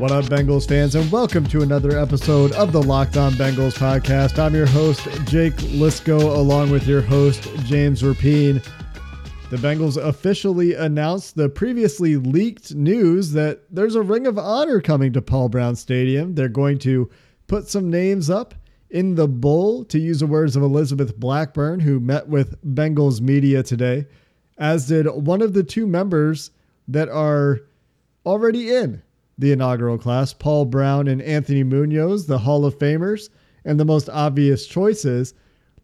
What up, Bengals fans, and welcome to another episode of the Locked On Bengals podcast. I'm your host, Jake Liscow, along with your host, James Rapien. The Bengals officially announced the previously leaked news that there's a Ring of Honor coming to Paul Brown Stadium. They're going to put some names up in the bowl, to use the words of Elizabeth Blackburn, who met with Bengals media today, as did one of the two members that are already in the inaugural class Paul Brown and Anthony Munoz, the Hall of Famers, and the most obvious choices.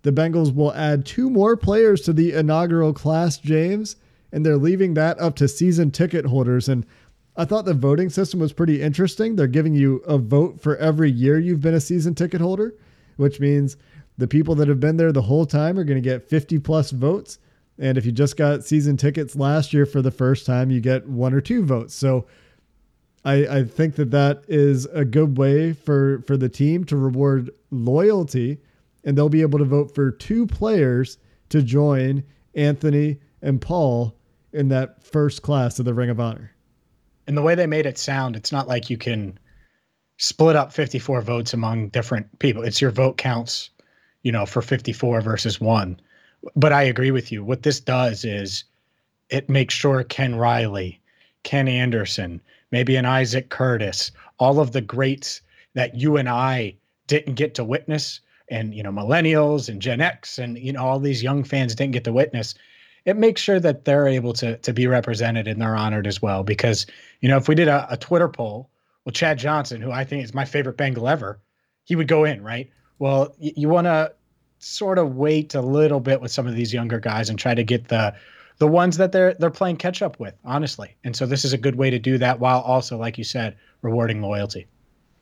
The Bengals will add two more players to the inaugural class, James, and they're leaving that up to season ticket holders. And I thought the voting system was pretty interesting. They're giving you a vote for every year you've been a season ticket holder, which means the people that have been there the whole time are going to get 50 plus votes. And if you just got season tickets last year for the first time, you get one or two votes. So I, I think that that is a good way for, for the team to reward loyalty, and they'll be able to vote for two players to join Anthony and Paul in that first class of the Ring of Honor. And the way they made it sound, it's not like you can split up 54 votes among different people. It's your vote counts, you know, for 54 versus one. But I agree with you. What this does is it makes sure Ken Riley, Ken Anderson, maybe an Isaac Curtis, all of the greats that you and I didn't get to witness, and you know, millennials and Gen X, and you know, all these young fans didn't get to witness. It makes sure that they're able to to be represented and they're honored as well. Because you know, if we did a, a Twitter poll, well, Chad Johnson, who I think is my favorite Bengal ever, he would go in, right? Well, y- you want to sort of wait a little bit with some of these younger guys and try to get the the ones that they're they're playing catch up with, honestly. And so this is a good way to do that while also, like you said, rewarding loyalty.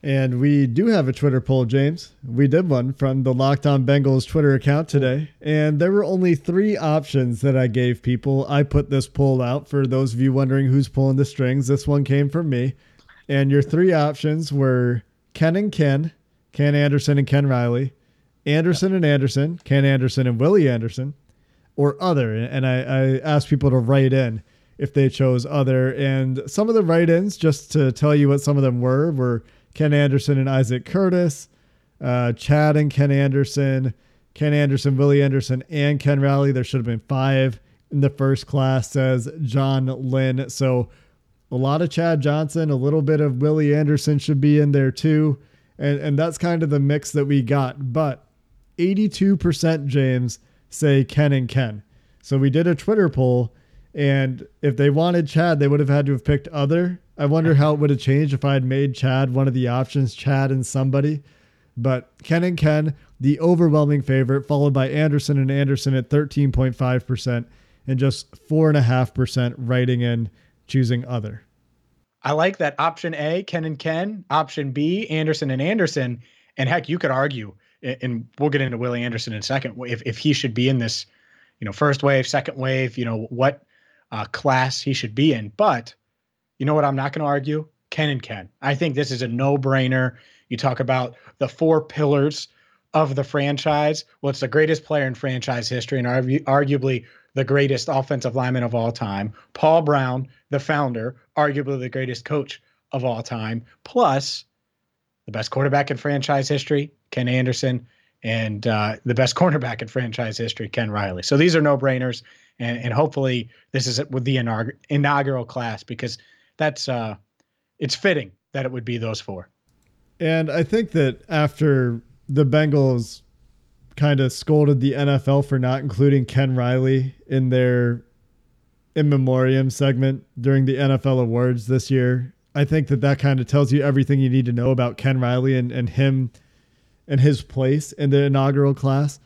And we do have a Twitter poll, James. We did one from the Locked On Bengals Twitter account today. And there were only three options that I gave people. I put this poll out for those of you wondering who's pulling the strings. This one came from me. And your three options were Ken and Ken, Ken Anderson and Ken Riley, Anderson and Anderson, Ken Anderson and Willie Anderson, or other. And I, I asked people to write in if they chose other. And some of the write ins, just to tell you what some of them were, were Ken Anderson and Isaac Curtis, uh, Chad and Ken Anderson, Ken Anderson, Willie Anderson, and Ken Riley. There should have been five in the first class, says John Lynn. So a lot of Chad Johnson, a little bit of Willie Anderson should be in there too. And, and that's kind of the mix that we got. But 82%, James, say Ken and Ken. So we did a Twitter poll, and if they wanted Chad, they would have had to have picked other. I wonder how it would have changed if I had made Chad one of the options, Chad and somebody. But Ken and Ken, the overwhelming favorite, followed by Anderson and Anderson at 13.5%, and just 4.5% writing in choosing other. I like that option A, Ken and Ken, option B, Anderson and Anderson. And heck, you could argue and we'll get into Willie Anderson in a second. If if he should be in this, you know, first wave, second wave, you know, what uh, class he should be in. But you know what? I'm not going to argue. Ken and Ken. I think this is a no brainer. You talk about the four pillars of the franchise. Well, it's the greatest player in franchise history and argu- arguably the greatest offensive lineman of all time. Paul Brown, the founder, arguably the greatest coach of all time, plus the best quarterback in franchise history, Ken Anderson, and uh, the best cornerback in franchise history, Ken Riley. So these are no brainers, and, and hopefully this is with the inaugural class because that's uh, it's fitting that it would be those four. And I think that after the Bengals kind of scolded the NFL for not including Ken Riley in their in memoriam segment during the NFL awards this year. I think that that kind of tells you everything you need to know about Ken Riley and, and him and his place in the inaugural class.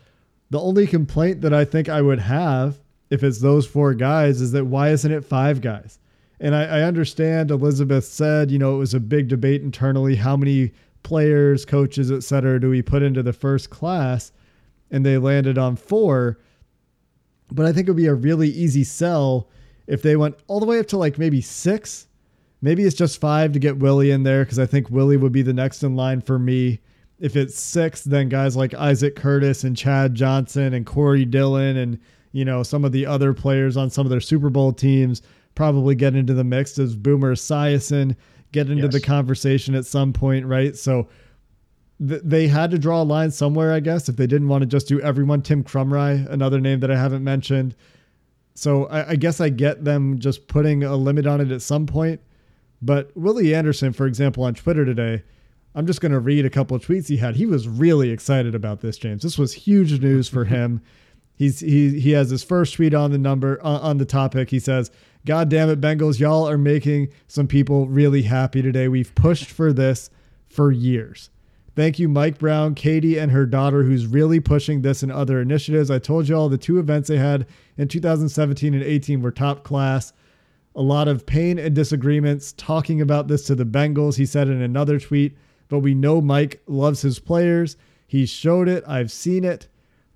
The only complaint that I think I would have if it's those four guys is that why isn't it five guys? And I, I understand Elizabeth said, you know, it was a big debate internally. How many players, coaches, et cetera, do we put into the first class? And they landed on four. But I think it would be a really easy sell if they went all the way up to like maybe six. Maybe it's just five to get Willie in there because I think Willie would be the next in line for me. If it's six, then guys like Isaac Curtis and Chad Johnson and Corey Dillon and you know some of the other players on some of their Super Bowl teams probably get into the mix. Does Boomer Esiason get into yes. the conversation at some point, right? So th- they had to draw a line somewhere, I guess, if they didn't want to just do everyone. Tim Krumrie, another name that I haven't mentioned. So I, I guess I get them just putting a limit on it at some point. But Willie Anderson, for example, on Twitter today, I'm just going to read a couple of tweets he had. He was really excited about this, James. This was huge news for him. He's he he has his first tweet on the number uh, on the topic. He says, "God damn it, Bengals, y'all are making some people really happy today. We've pushed for this for years." Thank you, Mike Brown, Katie, and her daughter, who's really pushing this and other initiatives. I told you all the two events they had in 2017 and 18 were top class. A lot of pain and disagreements talking about this to the Bengals, he said in another tweet. But we know Mike loves his players. He showed it. I've seen it.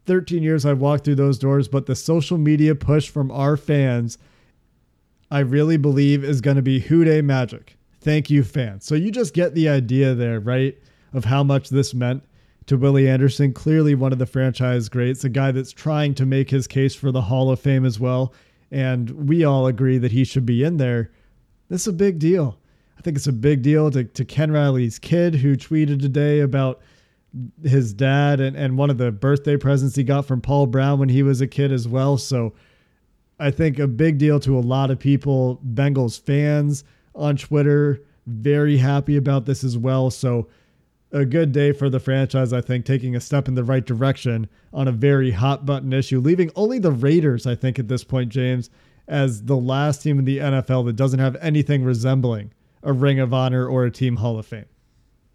13 years I've walked through those doors, but the social media push from our fans, I really believe is going to be Who Dey magic. Thank you, fans. So you just get the idea there, right? Of how much this meant to Willie Anderson, clearly one of the franchise greats, a guy that's trying to make his case for the Hall of Fame as well. And we all agree that he should be in there. This is a big deal. I think it's a big deal to, to Ken Riley's kid who tweeted today about his dad and, and one of the birthday presents he got from Paul Brown when he was a kid as well. So I think a big deal to a lot of people, Bengals fans on Twitter, very happy about this as well. So a good day for the franchise, I think, taking a step in the right direction on a very hot button issue, leaving only the Raiders, I think, at this point, James, as the last team in the NFL that doesn't have anything resembling a Ring of Honor or a Team Hall of Fame.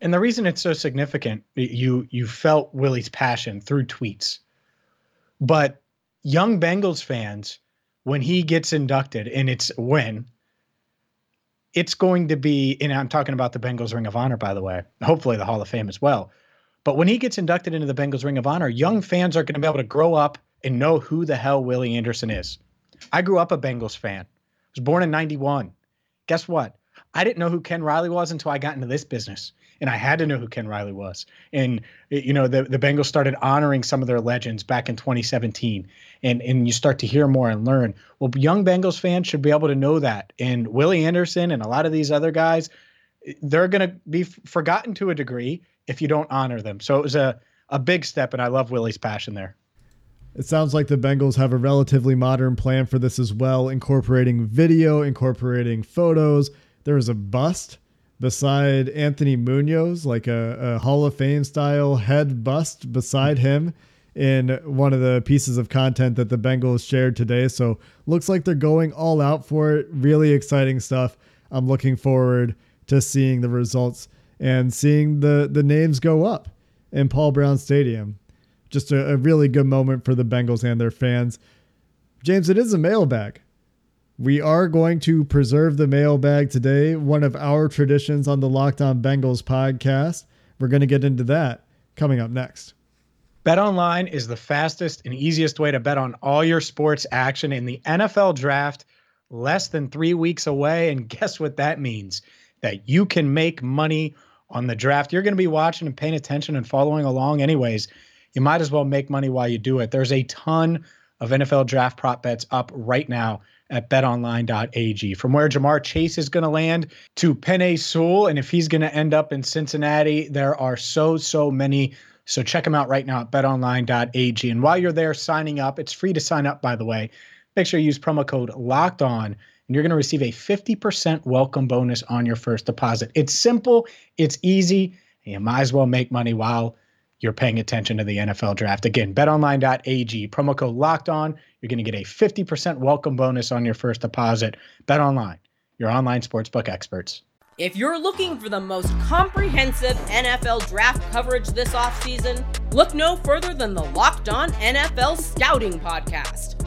And the reason it's so significant, you you felt Willie's passion through tweets. But young Bengals fans, when he gets inducted, and it's when, it's going to be, and I'm talking about the Bengals Ring of Honor, by the way, hopefully the Hall of Fame as well. But when he gets inducted into the Bengals Ring of Honor, young fans are going to be able to grow up and know who the hell Willie Anderson is. I grew up a Bengals fan. I was born in 91. Guess what? I didn't know who Ken Riley was until I got into this business and I had to know who Ken Riley was. And you know, the the Bengals started honoring some of their legends back in 2017, and and you start to hear more and learn. Well, young Bengals fans should be able to know that. And Willie Anderson and a lot of these other guys, they're going to be forgotten to a degree if you don't honor them. So it was a a big step, and I love Willie's passion there. It sounds like the Bengals have a relatively modern plan for this as well, incorporating video, incorporating photos. There is a bust beside Anthony Munoz, like a, a Hall of Fame style head bust beside him in one of the pieces of content that the Bengals shared today. So looks like they're going all out for it. Really exciting stuff. I'm looking forward to seeing the results and seeing the the names go up in Paul Brown Stadium. Just a, a really good moment for the Bengals and their fans. James, it is a mailbag. We are going to preserve the mailbag today, one of our traditions on the Locked On Bengals podcast. We're going to get into that coming up next. Bet online is the fastest and easiest way to bet on all your sports action in the NFL draft, less than three weeks away. And guess what that means? That you can make money on the draft. You're going to be watching and paying attention and following along, anyways. You might as well make money while you do it. There's a ton of NFL draft prop bets up right now at betonline.ag. From where Ja'Marr Chase is going to land to Penei Sewell, and if he's going to end up in Cincinnati, there are so, so many So check them out right now at betonline.ag. And while you're there signing up, it's free to sign up, by the way. Make sure you use promo code locked on and you're going to receive a 50% welcome bonus on your first deposit. It's simple, it's easy, and you might as well make money while you're paying attention to the NFL draft. Again, betonline.ag, promo code locked on. You're going to get a 50% welcome bonus on your first deposit. BetOnline, your online sportsbook experts. If you're looking for the most comprehensive NFL draft coverage this offseason, look no further than the Locked On NFL Scouting Podcast.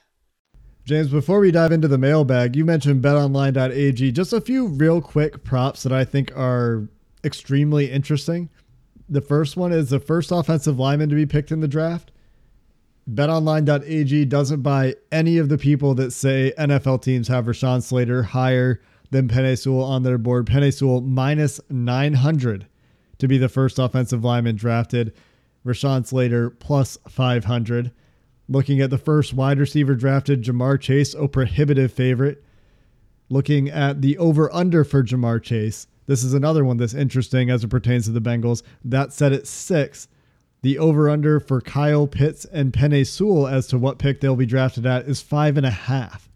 James, before we dive into the mailbag, you mentioned betonline.ag. Just a few real quick props that I think are extremely interesting. The first one is the first offensive lineman to be picked in the draft betonline.ag doesn't buy any of the people that say NFL teams have Rashawn Slater higher than Penei Sewell on their board. Penei Sewell minus 900 to be the first offensive lineman drafted. Rashawn Slater plus 500. Looking at the first wide receiver drafted, Ja'Marr Chase, a prohibitive favorite. Looking at the over under for Ja'Marr Chase, this is another one that's interesting as it pertains to the Bengals. That set at six. The over under for Kyle Pitts and Penei Sewell as to what pick they'll be drafted at is five and a half.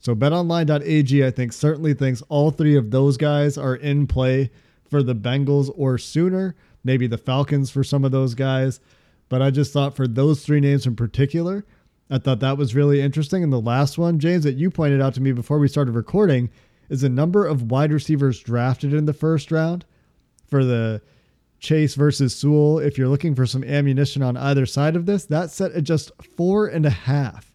So betonline.ag, I think, certainly thinks all three of those guys are in play for the Bengals or sooner, maybe the Falcons for some of those guys. But I just thought for those three names in particular, I thought that was really interesting. And the last one, James, that you pointed out to me before we started recording, is the number of wide receivers drafted in the first round for the Chase versus Sewell, if you're looking for some ammunition on either side of this, that's set at just four and a half.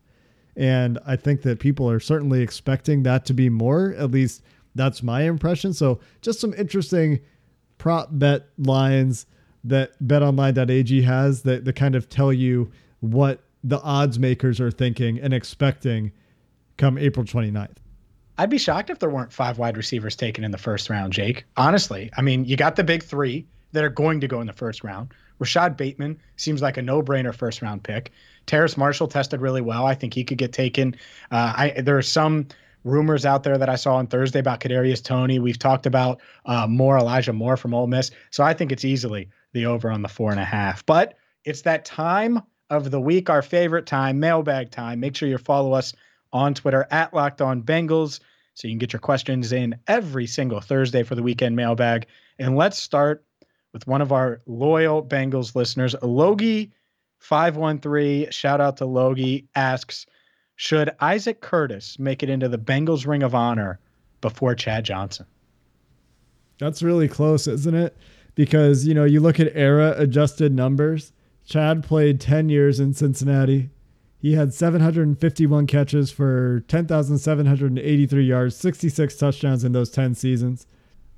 And I think that people are certainly expecting that to be more. At least that's my impression. So just some interesting prop bet lines that betonline.ag has that, that kind of tell you what the odds makers are thinking and expecting come April 29th. I'd be shocked if there weren't five wide receivers taken in the first round, Jake. Honestly, I mean, you got the big three that are going to go in the first round. Rashod Bateman seems like a no-brainer first round pick. Terrace Marshall tested really well. I think he could get taken. Uh, I there are some rumors out there that I saw on Thursday about Kadarius Toney. We've talked about uh, more Elijah Moore from Ole Miss. So I think it's easily the over on the four and a half. But it's that time of the week, our favorite time, mailbag time. Make sure you follow us on Twitter at Locked On Bengals so you can get your questions in every single Thursday for the weekend mailbag. And let's start with one of our loyal Bengals listeners, Logie513. Shout out to Logie, asks Should Isaac Curtis make it into the Bengals Ring of Honor before Chad Johnson? That's really close, isn't it? Because, you know, you look at era adjusted numbers. Chad played 10 years in Cincinnati. He had 751 catches for 10,783 yards, 66 touchdowns in those 10 seasons.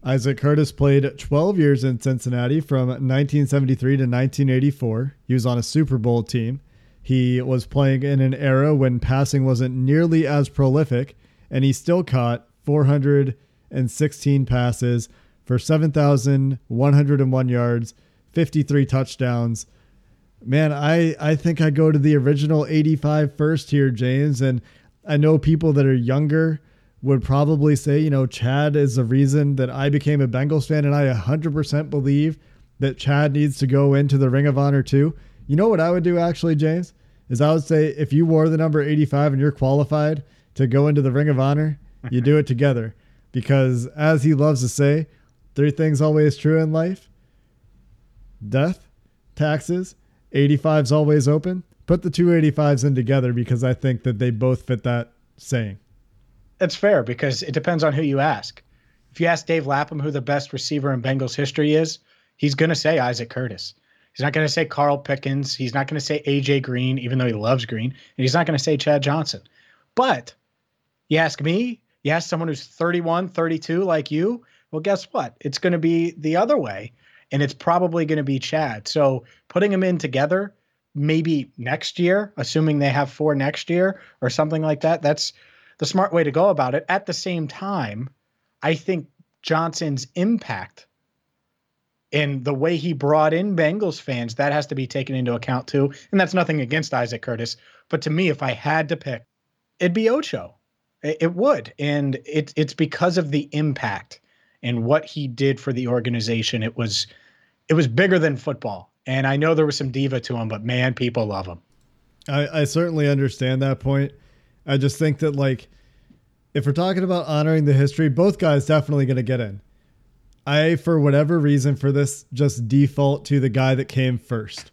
Isaac Curtis played 12 years in Cincinnati from 1973 to 1984. He was on a Super Bowl team. He was playing in an era when passing wasn't nearly as prolific, and he still caught 416 passes for 7,101 yards, 53 touchdowns. Man, I, I think I go to the original 85 first here, James. And I know people that are younger would probably say, you know, Chad is the reason that I became a Bengals fan, and I 100% believe that Chad needs to go into the Ring of Honor too. You know what I would do actually, James? Is I would say if you wore the number 85 and you're qualified to go into the Ring of Honor, you do it together. Because as he loves to say, three things always true in life death, taxes, 85's always open. Put the two 85s in together because I think that they both fit that saying. That's fair because it depends on who you ask. If you ask Dave Lapham who the best receiver in Bengals history is, he's going to say Isaac Curtis. He's not going to say Carl Pickens. He's not going to say AJ Green, even though he loves Green. And he's not going to say Chad Johnson. But you ask me, you ask someone who's 31, 32 like you, well, guess what? It's going to be the other way. And it's probably going to be Chad. So putting them in together maybe next year, assuming they have four next year or something like that. That's the smart way to go about it. At the same time, I think Johnson's impact and the way he brought in Bengals fans, that has to be taken into account too. And that's nothing against Isaac Curtis. But to me, if I had to pick, it'd be Ocho. It, would. And it, it's because of the impact and what he did for the organization. It was it was bigger than football. And I know there was some diva to him, but man, people love him. I, I certainly understand that point. I just think that like if we're talking about honoring the history, both guys definitely going to get in. I, for whatever reason, for this, just default to the guy that came first.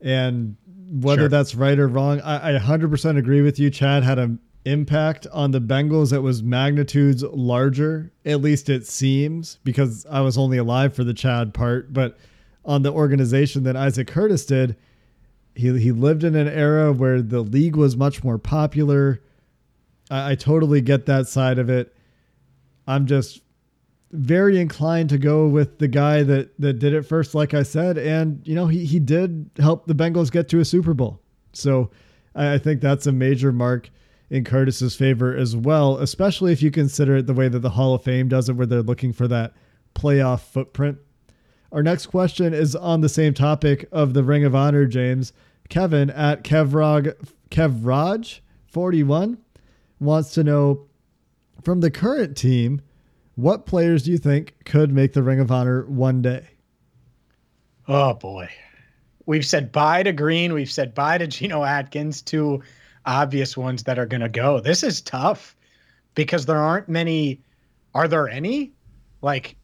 And whether sure. that's right or wrong, I, I 100% agree with you. Chad had an impact on the Bengals that was magnitudes larger, at least it seems, because I was only alive for the Chad part, but on the organization that Isaac Curtis did. He, he lived in an era where the league was much more popular. I, I totally get that side of it. I'm just very inclined to go with the guy that that did it first, like I said, and you know he he did help the Bengals get to a Super Bowl, so I, I think that's a major mark in Curtis's favor as well, especially if you consider it the way that the Hall of Fame does it, where they're looking for that playoff footprint. Our next question is on the same topic of the Ring of Honor, James. Kevin at Kevrog Kevraj 41 wants to know from the current team what players do you think could make the Ring of Honor one day? Oh boy. We've said bye to Green. We've said bye to Geno Atkins, two obvious ones that are going to go. This is tough because there aren't many. Are there any like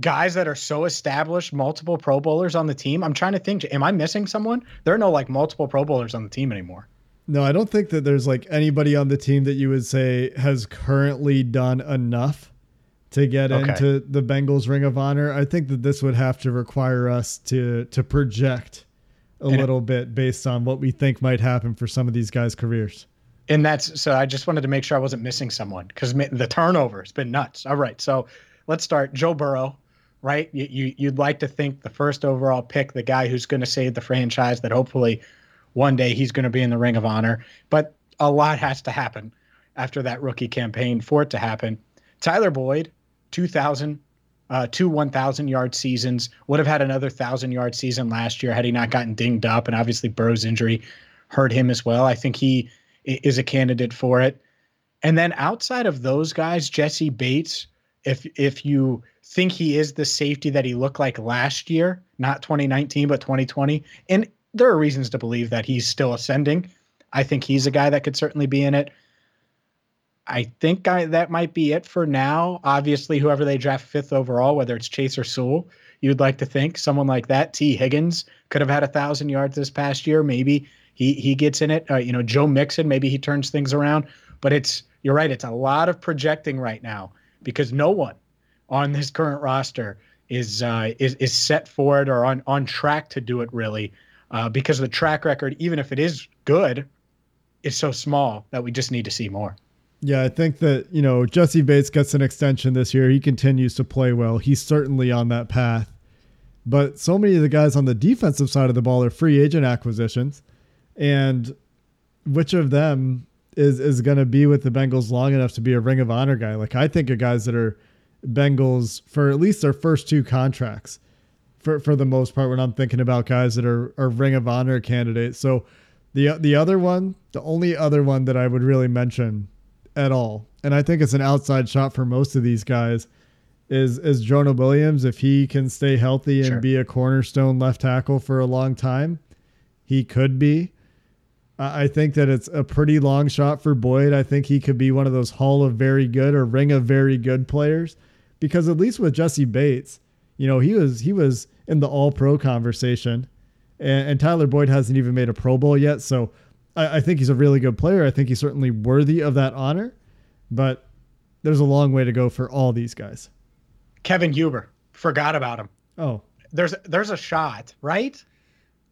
guys that are so established, multiple Pro Bowlers on the team? I'm trying to think. Am I missing someone? There are no like multiple Pro Bowlers on the team anymore. No, I don't think that there's like anybody on the team that you would say has currently done enough to get okay. into the Bengals Ring of Honor. I think that this would have to require us to to project a and little it, bit based on what we think might happen for some of these guys' careers. And that's so I just wanted to make sure I wasn't missing someone because the turnover has been nuts. All right, so let's start. Joe Burrow, right? You, you you'd like to think the first overall pick, the guy who's going to save the franchise, that hopefully one day he's going to be in the Ring of Honor. But a lot has to happen after that rookie campaign for it to happen. Tyler Boyd, 2,000, uh, two 1,000 yard seasons. Would have had another 1,000 yard season last year had he not gotten dinged up. And obviously, Burrow's injury hurt him as well. I think he is a candidate for it. And then outside of those guys, Jessie Bates, if if you think he is the safety that he looked like last year, not 2019 but 2020, and there are reasons to believe that he's still ascending. I think he's a guy that could certainly be in it. I think I, that might be it for now. Obviously, whoever they draft fifth overall, whether it's Chase or Sewell, you'd like to think someone like that. Tee Higgins could have had a thousand yards this past year. Maybe he he gets in it. Uh, you know, Joe Mixon, maybe he turns things around. But it's you're right. It's a lot of projecting right now because no one on this current roster is uh, is is set for it or on on track to do it really. Uh, because the track record, even if it is good, is so small that we just need to see more. Yeah, I think that, you know, Jessie Bates gets an extension this year. He continues to play well. He's certainly on that path. But so many of the guys on the defensive side of the ball are free agent acquisitions. And which of them is is going to be with the Bengals long enough to be a Ring of Honor guy? Like I think of guys that are Bengals for at least their first two contracts. For for the most part, when I'm thinking about guys that are, are Ring of Honor candidates. So the the other one, the only other one that I would really mention at all. And I think it's an outside shot for most of these guys. Is is Jonah Williams if he can stay healthy and sure. be a cornerstone left tackle for a long time, he could be. I think that it's a pretty long shot for Boyd. I think he could be one of those Hall of Very Good or Ring of Very Good players, because at least with Jessie Bates, you know he was he was in the All Pro conversation, and, and Tyler Boyd hasn't even made a Pro Bowl yet. So I, I think he's a really good player. I think he's certainly worthy of that honor, but there's a long way to go for all these guys. Kevin Huber, forgot about him. Oh, there's there's a shot, right?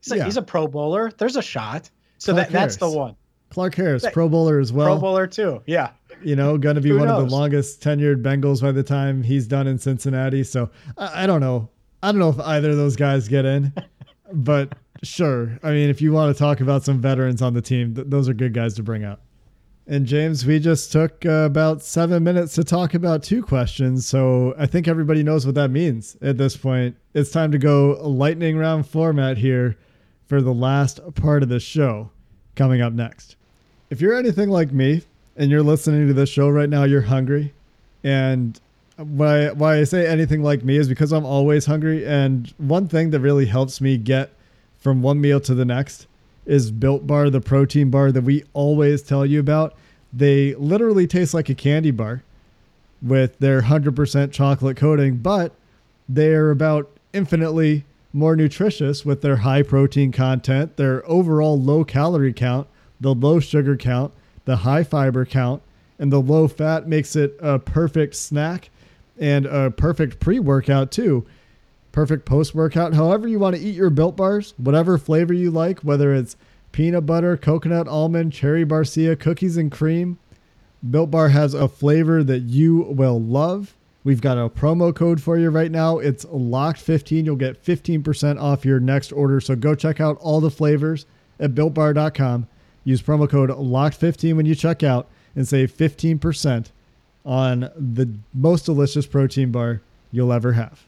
He's a, yeah. he's a Pro Bowler. There's a shot. So that, that's the one. Clark Harris, Pro Bowler as well. Pro Bowler too. Yeah. You know, going to be one knows? of the longest tenured Bengals by the time he's done in Cincinnati. So I, I don't know. I don't know if either of those guys get in, but Sure. I mean, if you want to talk about some veterans on the team, th- those are good guys to bring up. And James, we just took uh, about seven minutes to talk about two questions. So I think everybody knows what that means at this point. It's time to go lightning round format here for the last part of the show coming up next. If you're anything like me and you're listening to this show right now, you're hungry. And why, why I say anything like me is because I'm always hungry. And one thing that really helps me get from one meal to the next is Built Bar, the protein bar that we always tell you about. They literally taste like a candy bar with their 100% chocolate coating, but they're about infinitely more nutritious with their high protein content, their overall low calorie count, the low sugar count, the high fiber count, and the low fat makes it a perfect snack and a perfect pre workout, too perfect post workout. However, you want to eat your built bars, whatever flavor you like, whether it's peanut butter, coconut, almond, cherry barcia, cookies and cream. Built Bar has a flavor that you will love. We've got a promo code for you right now. It's locked15. You'll get 15% off your next order. So go check out all the flavors at builtbar.com. Use promo code locked15 when you check out and save 15% on the most delicious protein bar you'll ever have.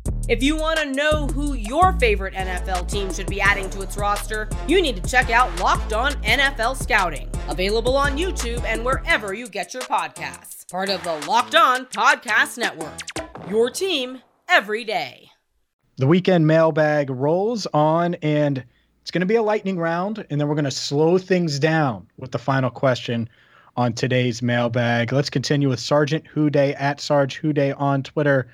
If you want to know who your favorite NFL team should be adding to its roster, you need to check out Locked On NFL Scouting, available on YouTube and wherever you get your podcasts. Part of the Locked On Podcast Network. Your team every day. The weekend mailbag rolls on, and it's going to be a lightning round, and then we're going to slow things down with the final question on today's mailbag. Let's continue with Sergeant Houday at Sarge Houday on Twitter.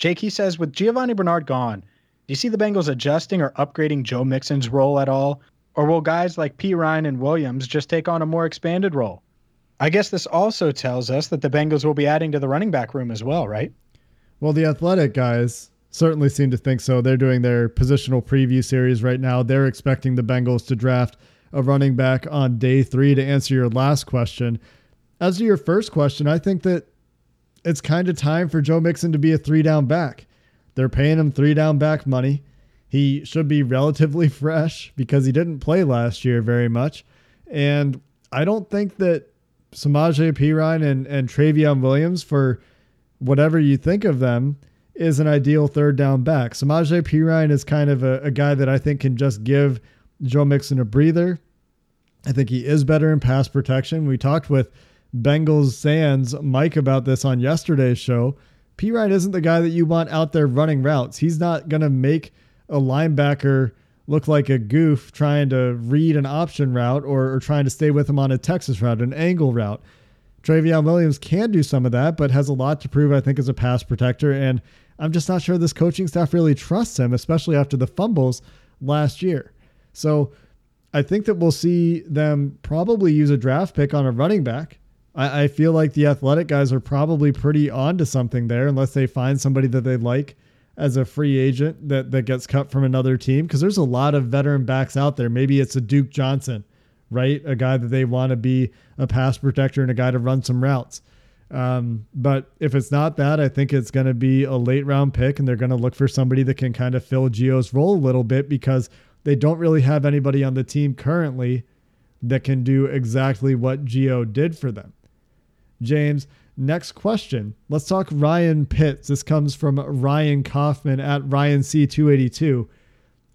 Jake, he says, with Giovani Bernard gone, do you see the Bengals adjusting or upgrading Joe Mixon's role at all? Or will guys like Perine and Williams just take on a more expanded role? I guess this also tells us that the Bengals will be adding to the running back room as well, right? Well, the athletic guys certainly seem to think so. They're doing their positional preview series right now. They're expecting the Bengals to draft a running back on day three to answer your last question. As to your first question, I think that it's kind of time for Joe Mixon to be a three down back. They're paying him three down back money. He should be relatively fresh because he didn't play last year very much. And I don't think that Samaje Perine and, and Trayveon Williams, for whatever you think of them, is an ideal third down back. Samaje Perine is kind of a, a guy that I think can just give Joe Mixon a breather. I think he is better in pass protection. We talked with Bengals Sands Mike about this on yesterday's show. Perine isn't the guy that you want out there running routes. He's not going to make a linebacker look like a goof trying to read an option route or, or trying to stay with him on a Texas route, an angle route. Trayveon Williams can do some of that, but has a lot to prove, I think, as a pass protector. And I'm just not sure this coaching staff really trusts him, especially after the fumbles last year. So I think that we'll see them probably use a draft pick on a running back I, I feel like the athletic guys are probably pretty onto something there, unless they find somebody that they like as a free agent that that gets cut from another team. Because there's a lot of veteran backs out there. Maybe it's a Duke Johnson, right? A guy that they want to be a pass protector and a guy to run some routes. Um, but if it's not that, I think it's going to be a late round pick, and they're going to look for somebody that can kind of fill Gio's role a little bit because they don't really have anybody on the team currently that can do exactly what Gio did for them. James. Next question. Let's talk Ryan Pitts. This comes from Ryan Kaufman at Ryan C282.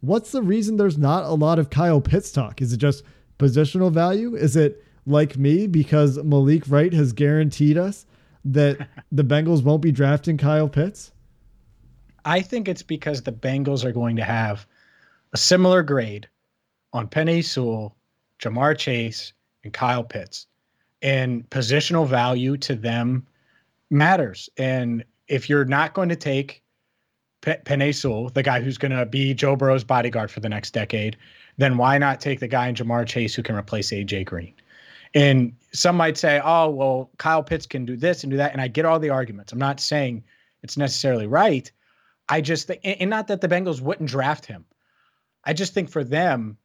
What's the reason there's not a lot of Kyle Pitts talk? Is it just positional value? Is it like me because Malik Wright has guaranteed us that the Bengals won't be drafting Kyle Pitts? I think it's because the Bengals are going to have a similar grade on Penei Sewell, Ja'Marr Chase, and Kyle Pitts and positional value to them matters. And if you're not going to take P- Sewell, the guy who's going to be Joe Burrow's bodyguard for the next decade, then why not take the guy in Ja'Marr Chase who can replace AJ Green? And some might say, oh, well, Kyle Pitts can do this and do that. And I get all the arguments. I'm not saying it's necessarily right. I just think, and not that the Bengals wouldn't draft him. I just think for them,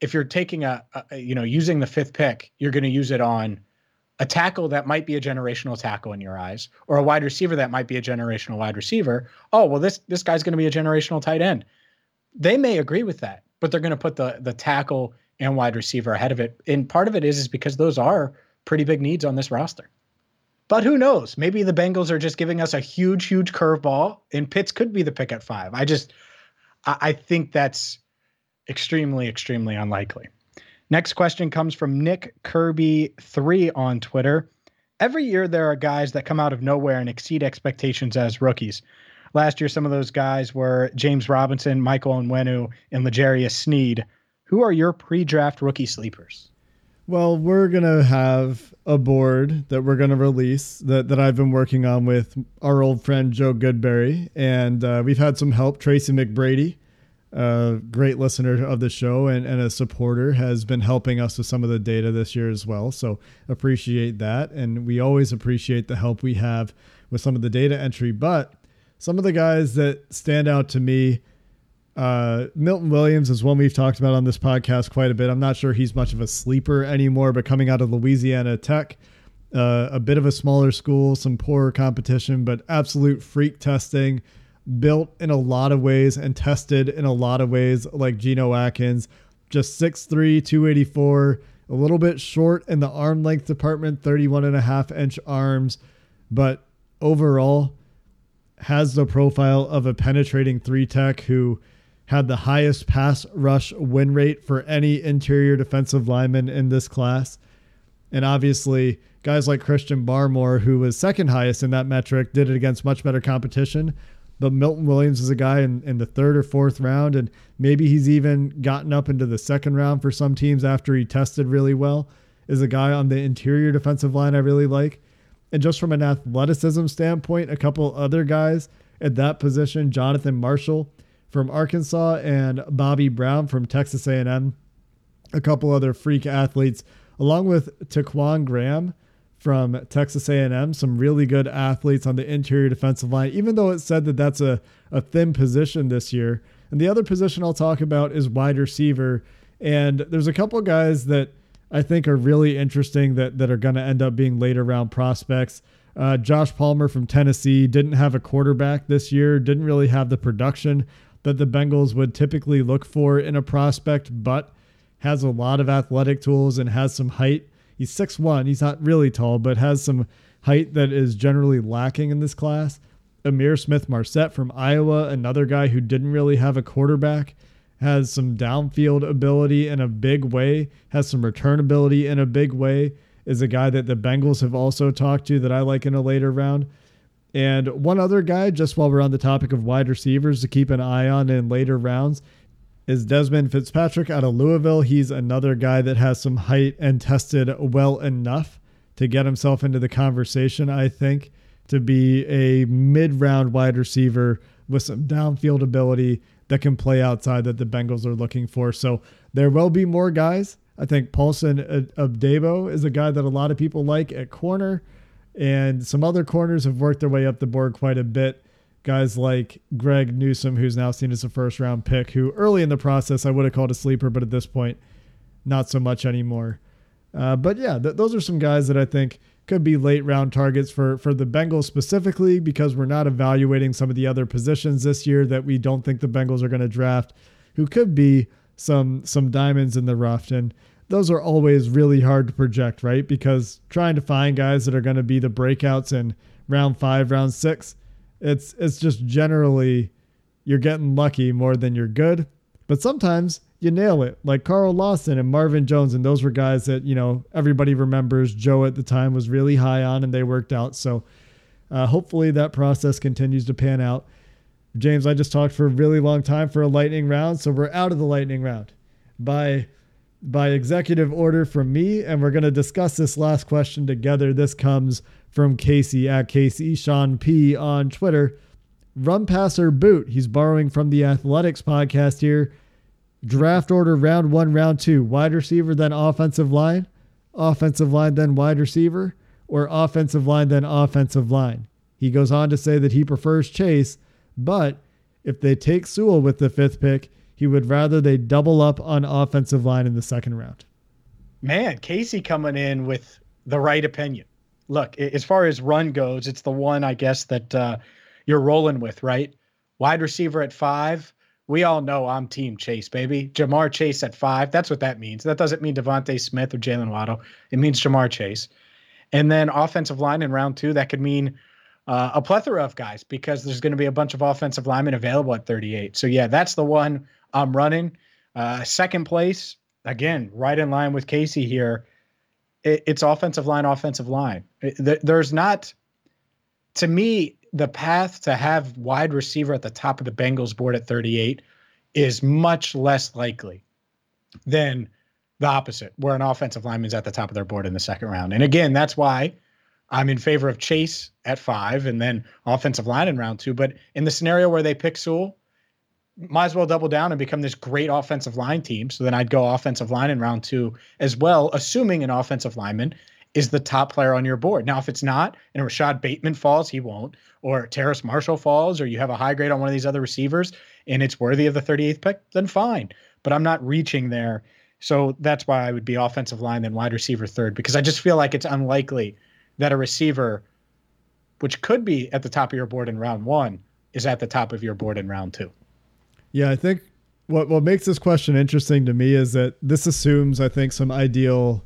if you're taking a, a you know, using the fifth pick, you're going to use it on a tackle that might be a generational tackle in your eyes, or a wide receiver that might be a generational wide receiver. Oh, well, this this guy's going to be a generational tight end. They may agree with that, but they're going to put the the tackle and wide receiver ahead of it. And part of it is is because those are pretty big needs on this roster. But who knows? Maybe the Bengals are just giving us a huge, huge curveball, and Pitts could be the pick at five. I just, I, I think that's extremely, extremely unlikely. Next question comes from Nick Kirby3 on Twitter. Every year, there are guys that come out of nowhere and exceed expectations as rookies. Last year, some of those guys were James Robinson, Michael Onwenu, and L'Jarius Sneed. Who are your pre draft rookie sleepers? Well, we're going to have a board that we're going to release that, that I've been working on with our old friend Joe Goodberry. And uh, we've had some help. Tracy McBrady a great listener of the show and, and a supporter, has been helping us with some of the data this year as well. So appreciate that. And we always appreciate the help we have with some of the data entry. But some of the guys that stand out to me, uh, Milton Williams is one we've talked about on this podcast quite a bit. I'm not sure he's much of a sleeper anymore, but coming out of Louisiana Tech, uh, a bit of a smaller school, some poorer competition, but absolute freak testing built in a lot of ways and tested in a lot of ways, like Geno Atkins. Just 6'3, 284, a little bit short in the arm length department, 31 and a half inch arms, but overall has the profile of a penetrating three tech who had the highest pass rush win rate for any interior defensive lineman in this class. And obviously, guys like Christian Barmore, who was second highest in that metric, did it against much better competition. But Milton Williams is a guy in, in the third or fourth round, and maybe he's even gotten up into the second round for some teams after he tested really well. Is a guy on the interior defensive line I really like. And just from an athleticism standpoint, a couple other guys at that position, Jonathan Marshall from Arkansas and Bobby Brown from Texas A&M, a couple other freak athletes, along with Ta'Quon Graham from Texas A&M, some really good athletes on the interior defensive line, even though it said that that's a, a thin position this year. And the other position I'll talk about is wide receiver. And there's a couple guys that I think are really interesting that, that are going to end up being later round prospects. Uh, Josh Palmer from Tennessee didn't have a quarterback this year, didn't really have the production that the Bengals would typically look for in a prospect, but has a lot of athletic tools and has some height He's six one. He's not really tall, but has some height that is generally lacking in this class. Ihmir Smith-Marsette from Iowa, another guy who didn't really have a quarterback, has some downfield ability in a big way, has some return ability in a big way, is a guy that the Bengals have also talked to that I like in a later round. And one other guy, just while we're on the topic of wide receivers to keep an eye on in later rounds, is Desmond Fitzpatrick out of Louisville. He's another guy that has some height and tested well enough to get himself into the conversation, I think, to be a mid round wide receiver with some downfield ability that can play outside that the Bengals are looking for. So there will be more guys. I think Paulson Adebo is a guy that a lot of people like at corner, and some other corners have worked their way up the board quite a bit guys like Greg Newsome, who's now seen as a first round pick, who early in the process I would have called a sleeper, but at this point, not so much anymore. Uh, but yeah, th- those are some guys that I think could be late round targets for for the Bengals specifically because we're not evaluating some of the other positions this year that we don't think the Bengals are going to draft, who could be some some diamonds in the rough and. Those are always really hard to project, right? Because trying to find guys that are going to be the breakouts in round five, round six, it's it's just generally you're getting lucky more than you're good. But sometimes you nail it, like Carl Lawson and Marvin Jones, and those were guys that you know everybody remembers. Joe at the time was really high on, and they worked out. So uh, hopefully that process continues to pan out. James, I just talked for a really long time for a lightning round, so we're out of the lightning round by by executive order from me, and we're going to discuss this last question together. This comes from Casey at Casey Sean P on Twitter. Run passer boot. He's borrowing from the Athletics podcast here. Draft order round one, round two. Wide receiver, then offensive line. offensive line, then wide receiver, or offensive line, then offensive line. He goes on to say that he prefers Chase, but if they take Sewell with the fifth pick, he would rather they double up on offensive line in the second round. Man, Casey coming in with the right opinion. Look, as far as run goes, it's the one I guess that uh, you're rolling with, right? Wide receiver at five. We all know I'm Team Chase, baby. Ja'Marr Chase at five. That's what that means. That doesn't mean DeVonta Smith or Jaylen Waddle. It means Ja'Marr Chase. And then offensive line in round two, that could mean uh, a plethora of guys because there's going to be a bunch of offensive linemen available at 38. So, yeah, that's the one I'm running. Uh, second place, again, right in line with Casey here. It, it's offensive line, offensive line. It, there's not, to me, the path to have wide receiver at the top of the Bengals board at 38 is much less likely than the opposite, where an offensive lineman is at the top of their board in the second round. And again, that's why I'm in favor of Chase at five and then offensive line in round two. But in the scenario where they pick Sewell, might as well double down and become this great offensive line team. So then I'd go offensive line in round two as well, assuming an offensive lineman is the top player on your board. Now, if it's not, and Rashod Bateman falls, he won't, or Terrace Marshall falls, or you have a high grade on one of these other receivers and it's worthy of the 38th pick, then fine. But I'm not reaching there. So that's why I would be offensive line, then wide receiver third, because I just feel like it's unlikely that a receiver, which could be at the top of your board in round one, is at the top of your board in round two. Yeah, I think what what makes this question interesting to me is that this assumes, I think, some ideal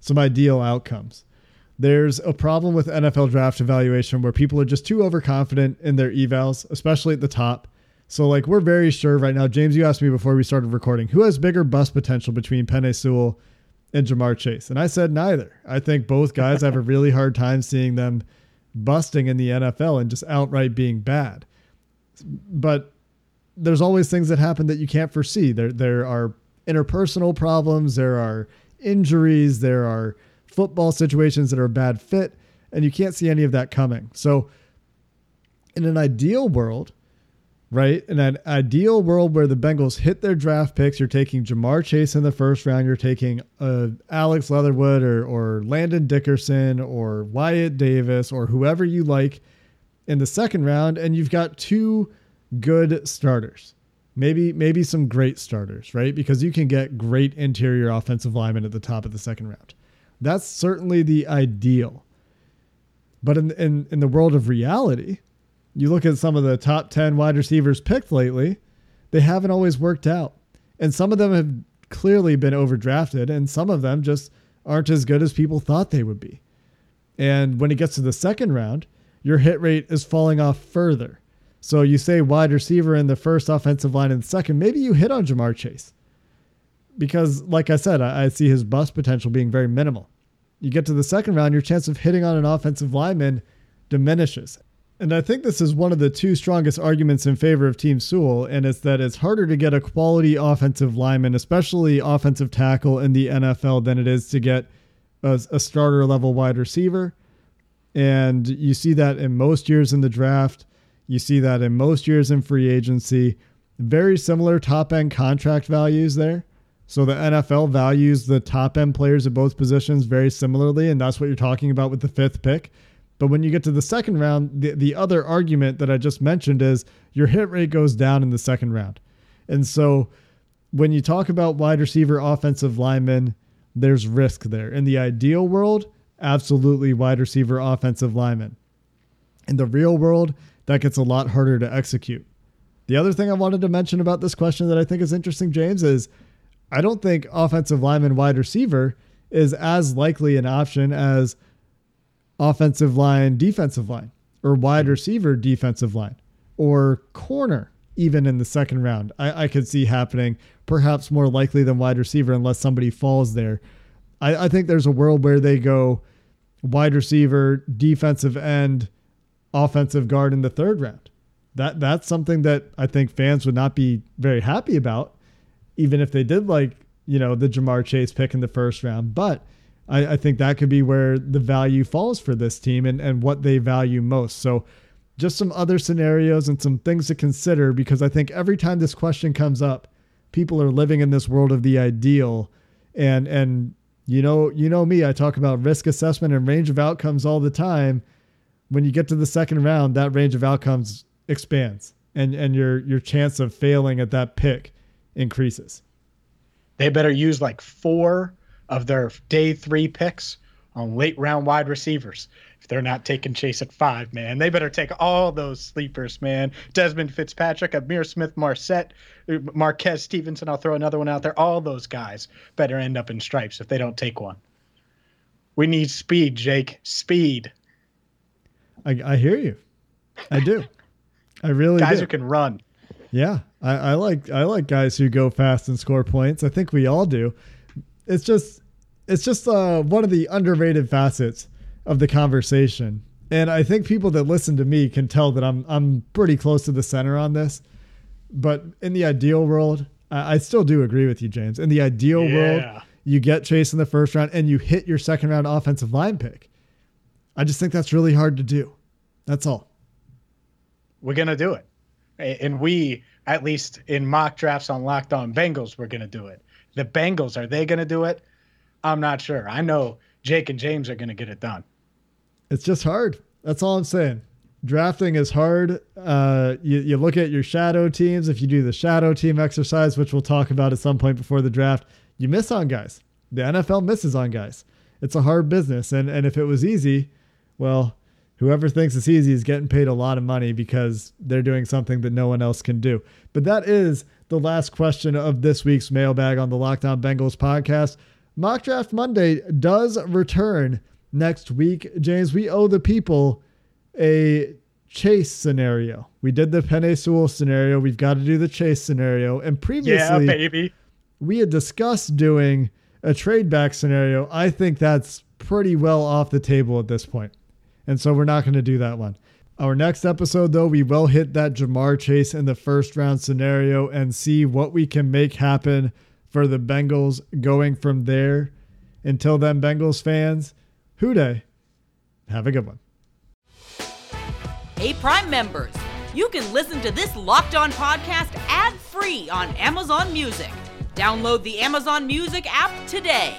some ideal outcomes. There's a problem with NFL draft evaluation where people are just too overconfident in their evals, especially at the top. So like we're very sure right now. James, you asked me before we started recording, who has bigger bust potential between Penei Sewell and Ja'Marr Chase. And I said neither. I think both guys have a really hard time seeing them busting in the NFL and just outright being bad. But there's always things that happen that you can't foresee. There there are interpersonal problems, there are injuries, there are football situations that are a bad fit, and you can't see any of that coming. So in an ideal world, right? In an ideal world where the Bengals hit their draft picks, you're taking Ja'Marr Chase in the first round, you're taking uh, Alex Leatherwood or, or Landon Dickerson or Wyatt Davis or whoever you like in the second round, and you've got two good starters. Maybe maybe some great starters, right? Because you can get great interior offensive linemen at the top of the second round. That's certainly the ideal. But in in, in the world of reality, you look at some of the top 10 wide receivers picked lately, they haven't always worked out. And some of them have clearly been overdrafted, and some of them just aren't as good as people thought they would be. And when it gets to the second round, your hit rate is falling off further. So you say wide receiver in the first offensive line in the second, maybe you hit on Ja'Marr Chase. Because, like I said, I, I see his bust potential being very minimal. You get to the second round, your chance of hitting on an offensive lineman diminishes. And I think this is one of the two strongest arguments in favor of Team Sewell, and it's that it's harder to get a quality offensive lineman, especially offensive tackle in the NFL, than it is to get a, a starter level wide receiver. And you see that in most years in the draft. You see that in most years in free agency. Very similar top end contract values there. So the NFL values the top end players at both positions very similarly, and that's what you're talking about with the fifth pick. But when you get to the second round, the, the other argument that I just mentioned is your hit rate goes down in the second round. And so when you talk about wide receiver offensive linemen, there's risk there. In the ideal world, absolutely wide receiver offensive linemen. In the real world, that gets a lot harder to execute. The other thing I wanted to mention about this question that I think is interesting, James, is I don't think offensive lineman wide receiver is as likely an option as offensive line, defensive line, or wide receiver, defensive line, or corner, even in the second round. I, I could see happening, perhaps more likely than wide receiver, unless somebody falls there. I, I think there's a world where they go wide receiver, defensive end, offensive guard in the third round. That that's something that I think fans would not be very happy about, even if they did like you know the Ja'Marr Chase pick in the first round. But I, I think that could be where the value falls for this team and, and what they value most. So, just some other scenarios and some things to consider because I think every time this question comes up, people are living in this world of the ideal and and You know, you know me, I talk about risk assessment and range of outcomes all the time. When you get to the second round, that range of outcomes expands and and your your chance of failing at that pick increases. They better use like four of their day 3 picks on late round wide receivers. If they're not taking Chase at five, man, they better take all those sleepers, man. Desmond Fitzpatrick, Ihmir Smith-Marsette, uh, Marquez Stevenson. I'll throw another one out there. All those guys better end up in stripes if they don't take one. We need speed, Jake. Speed. I, I hear you. I do. I really guys do. who can run. Yeah, I, I like I like guys who go fast and score points. I think we all do. It's just it's just uh, one of the underrated facets of the conversation. And I think people that listen to me can tell that I'm I'm pretty close to the center on this. But in the ideal world, I, I still do agree with you, James. In the ideal Yeah. world, you get Chase in the first round and you hit your second round offensive line pick. I just think that's really hard to do. That's all. We're gonna do it, and we at least in mock drafts on Locked On Bengals, we're gonna do it. The Bengals are they gonna do it? I'm not sure. I know Jake and James are gonna get it done. It's just hard. That's all I'm saying. Drafting is hard. Uh, you, you look at your shadow teams. If you do the shadow team exercise, which we'll talk about at some point before the draft, you miss on guys. The NFL misses on guys. It's a hard business. And, and if it was easy, well, whoever thinks it's easy is getting paid a lot of money because they're doing something that no one else can do. But that is the last question of this week's mailbag on the Locked On Bengals podcast. Mock Draft Monday does return next week. James, we owe the people a chase scenario. We did the Penei Sewell scenario. We've got to do the chase scenario. And previously, Yeah, baby. we had discussed doing a trade back scenario. I think that's pretty well off the table at this point. And so we're not going to do that one. Our next episode, though, we will hit that Ja'Marr Chase in the first round scenario and see what we can make happen for the Bengals going from there. Until then, Bengals fans, Who Dey. Have a good one. Hey, Prime members, you can listen to this Locked On podcast ad free on Amazon Music. Download the Amazon Music app today.